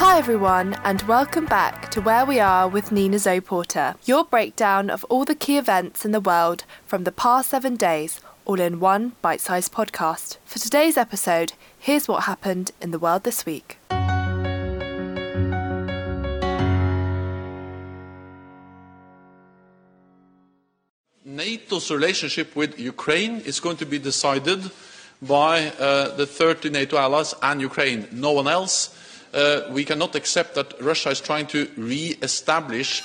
Hi, everyone, and welcome back to Where We Are with Nina Zoe Porter, your breakdown of all the key events in the world from the past seven days, all in one bite sized podcast. For today's episode, here's what happened in the world this week. NATO's relationship with Ukraine is going to be decided by uh, the 30 NATO allies and Ukraine, no one else. Uh, we cannot accept that Russia is trying to re-establish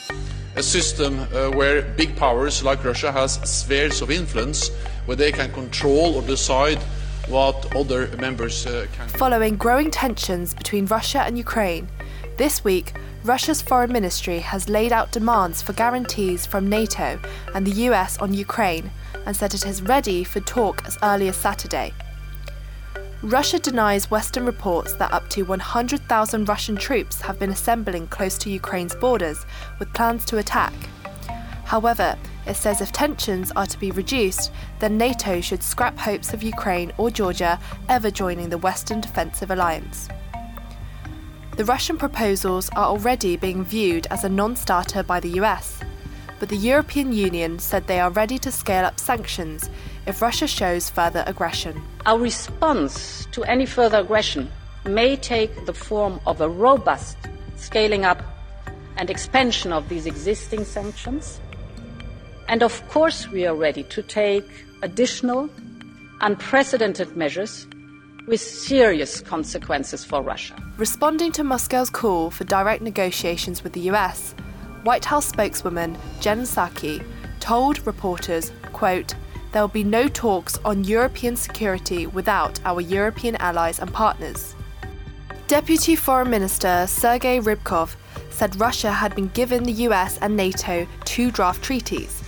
a system uh, where big powers like Russia has spheres of influence where they can control or decide what other members uh, can. Following growing tensions between Russia and Ukraine, this week Russia's foreign ministry has laid out demands for guarantees from NATO and the US on Ukraine and said it is ready for talk as early as Saturday. Russia denies Western reports that up to 100,000 Russian troops have been assembling close to Ukraine's borders with plans to attack. However, it says if tensions are to be reduced, then NATO should scrap hopes of Ukraine or Georgia ever joining the Western Defensive Alliance. The Russian proposals are already being viewed as a non starter by the US, but the European Union said they are ready to scale up sanctions if Russia shows further aggression. Our response to any further aggression may take the form of a robust scaling up and expansion of these existing sanctions. And of course, we are ready to take additional, unprecedented measures with serious consequences for Russia. Responding to Moscow's call for direct negotiations with the US, White House spokeswoman Jen Psaki told reporters, quote, there will be no talks on European security without our European allies and partners. Deputy Foreign Minister Sergei Ryabkov said Russia had been given the US and NATO two draft treaties.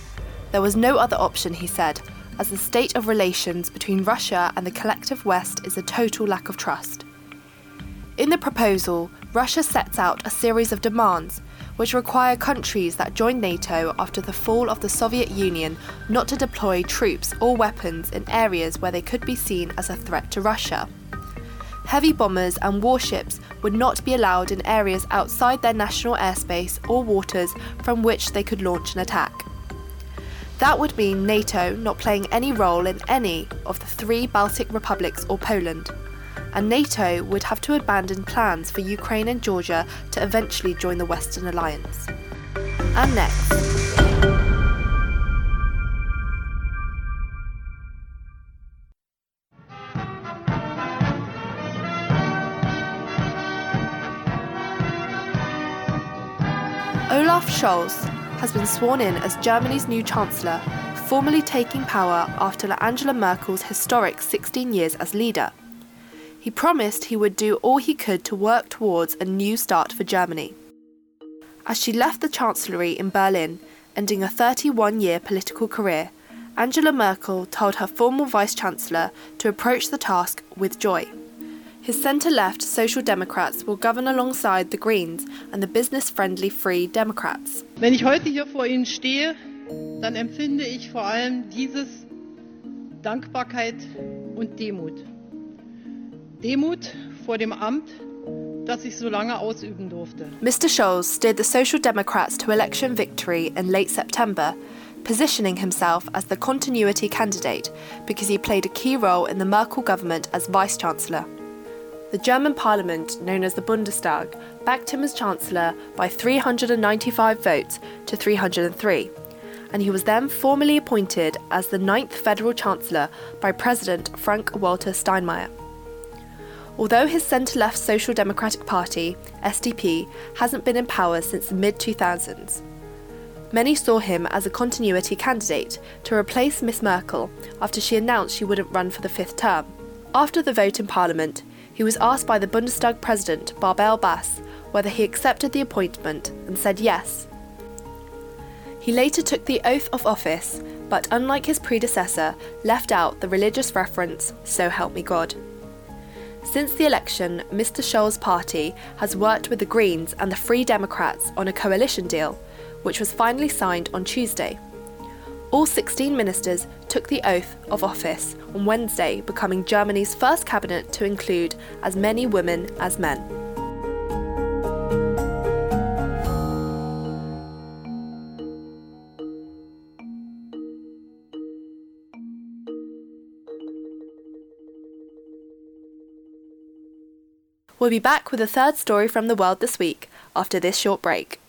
There was no other option, he said, as the state of relations between Russia and the collective West is a total lack of trust. In the proposal, Russia sets out a series of demands which require countries that joined NATO after the fall of the Soviet Union not to deploy troops or weapons in areas where they could be seen as a threat to Russia. Heavy bombers and warships would not be allowed in areas outside their national airspace or waters from which they could launch an attack. That would mean NATO not playing any role in any of the three Baltic republics or Poland and NATO would have to abandon plans for Ukraine and Georgia to eventually join the Western Alliance. And next. Olaf Scholz has been sworn in as Germany's new Chancellor, formally taking power after Angela Merkel's historic 16 years as leader. He promised he would do all he could to work towards a new start for Germany. As she left the Chancellery in Berlin, ending a 31 year political career, Angela Merkel told her former Vice Chancellor to approach the task with joy. His centre left Social Democrats will govern alongside the Greens and the business friendly Free Democrats. Wenn ich heute hier vor Ihnen stehe, dann empfinde ich vor allem dieses Dankbarkeit und Demut. Demut vor dem Amt, das ich so lange ausüben durfte. Mr. Scholz steered the Social Democrats to election victory in late September, positioning himself as the continuity candidate because he played a key role in the Merkel government as Vice Chancellor. The German parliament, known as the Bundestag, backed him as Chancellor by 395 votes to 303, and he was then formally appointed as the ninth federal Chancellor by President Frank Walter Steinmeier. Although his centre left Social Democratic Party, SDP, hasn't been in power since the mid 2000s, many saw him as a continuity candidate to replace Miss Merkel after she announced she wouldn't run for the fifth term. After the vote in Parliament, he was asked by the Bundestag President Bärbel Bas whether he accepted the appointment and said yes. He later took the oath of office, but unlike his predecessor, left out the religious reference, So Help Me God. Since the election, Mr. Scholz's party has worked with the Greens and the Free Democrats on a coalition deal, which was finally signed on Tuesday. All 16 ministers took the oath of office on Wednesday, becoming Germany's first cabinet to include as many women as men. We'll be back with a third story from the world this week after this short break.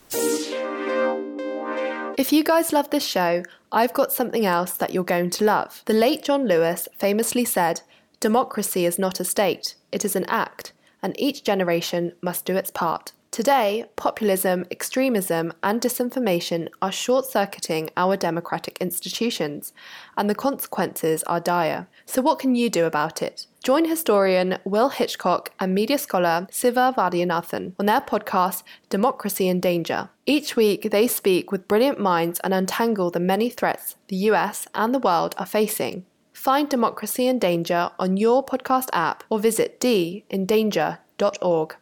If you guys love this show, I've got something else that you're going to love. The late John Lewis famously said, Democracy is not a state, it is an act, and each generation must do its part. Today, populism, extremism, and disinformation are short circuiting our democratic institutions, and the consequences are dire. So, what can you do about it? Join historian Will Hitchcock and media scholar Siva Vaidyanathan on their podcast, Democracy in Danger. Each week, they speak with brilliant minds and untangle the many threats the US and the world are facing. Find Democracy in Danger on your podcast app or visit dindanger.org.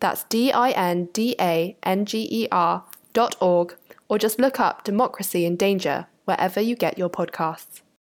That's D I N D A N G E R dot org, or just look up Democracy in Danger wherever you get your podcasts.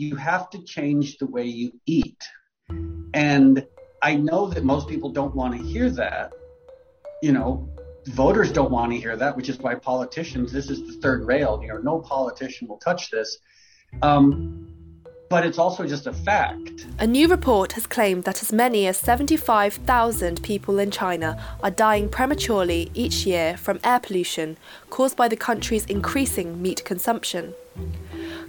You have to change the way you eat. And I know that most people don't want to hear that. You know, voters don't want to hear that, which is why politicians, this is the third rail, you know, no politician will touch this. Um, but it's also just a fact. A new report has claimed that as many as 75,000 people in China are dying prematurely each year from air pollution caused by the country's increasing meat consumption.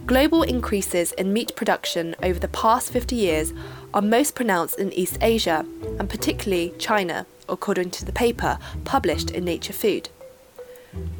Global increases in meat production over the past 50 years are most pronounced in East Asia, and particularly China, according to the paper published in Nature Food.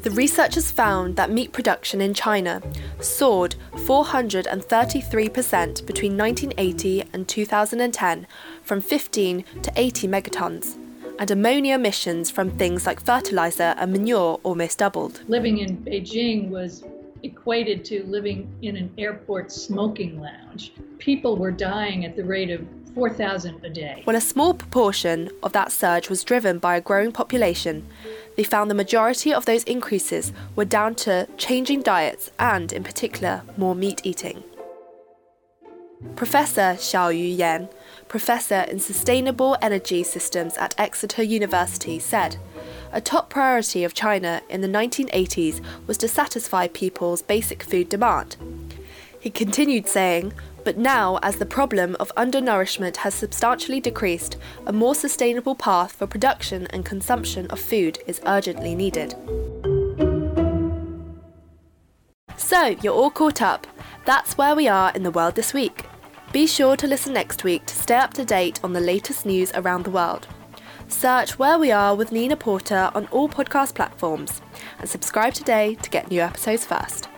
The researchers found that meat production in China soared 433% between 1980 and 2010 from 15 to 80 megatons, and ammonia emissions from things like fertilizer and manure almost doubled. Living in Beijing was equated to living in an airport smoking lounge. People were dying at the rate of 4,000 a day. When a small proportion of that surge was driven by a growing population, they found the majority of those increases were down to changing diets and, in particular, more meat eating. Professor Xiaoyu Yan, professor in sustainable energy systems at Exeter University, said a top priority of China in the 1980s was to satisfy people's basic food demand. He continued saying, but now, as the problem of undernourishment has substantially decreased, a more sustainable path for production and consumption of food is urgently needed. So, you're all caught up. That's where we are in the world this week. Be sure to listen next week to stay up to date on the latest news around the world. Search Where We Are with Nina Porter on all podcast platforms and subscribe today to get new episodes first.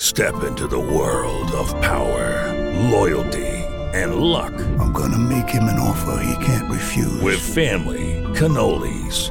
Step into the world of power, loyalty, and luck. I'm gonna make him an offer he can't refuse. With family, cannolis,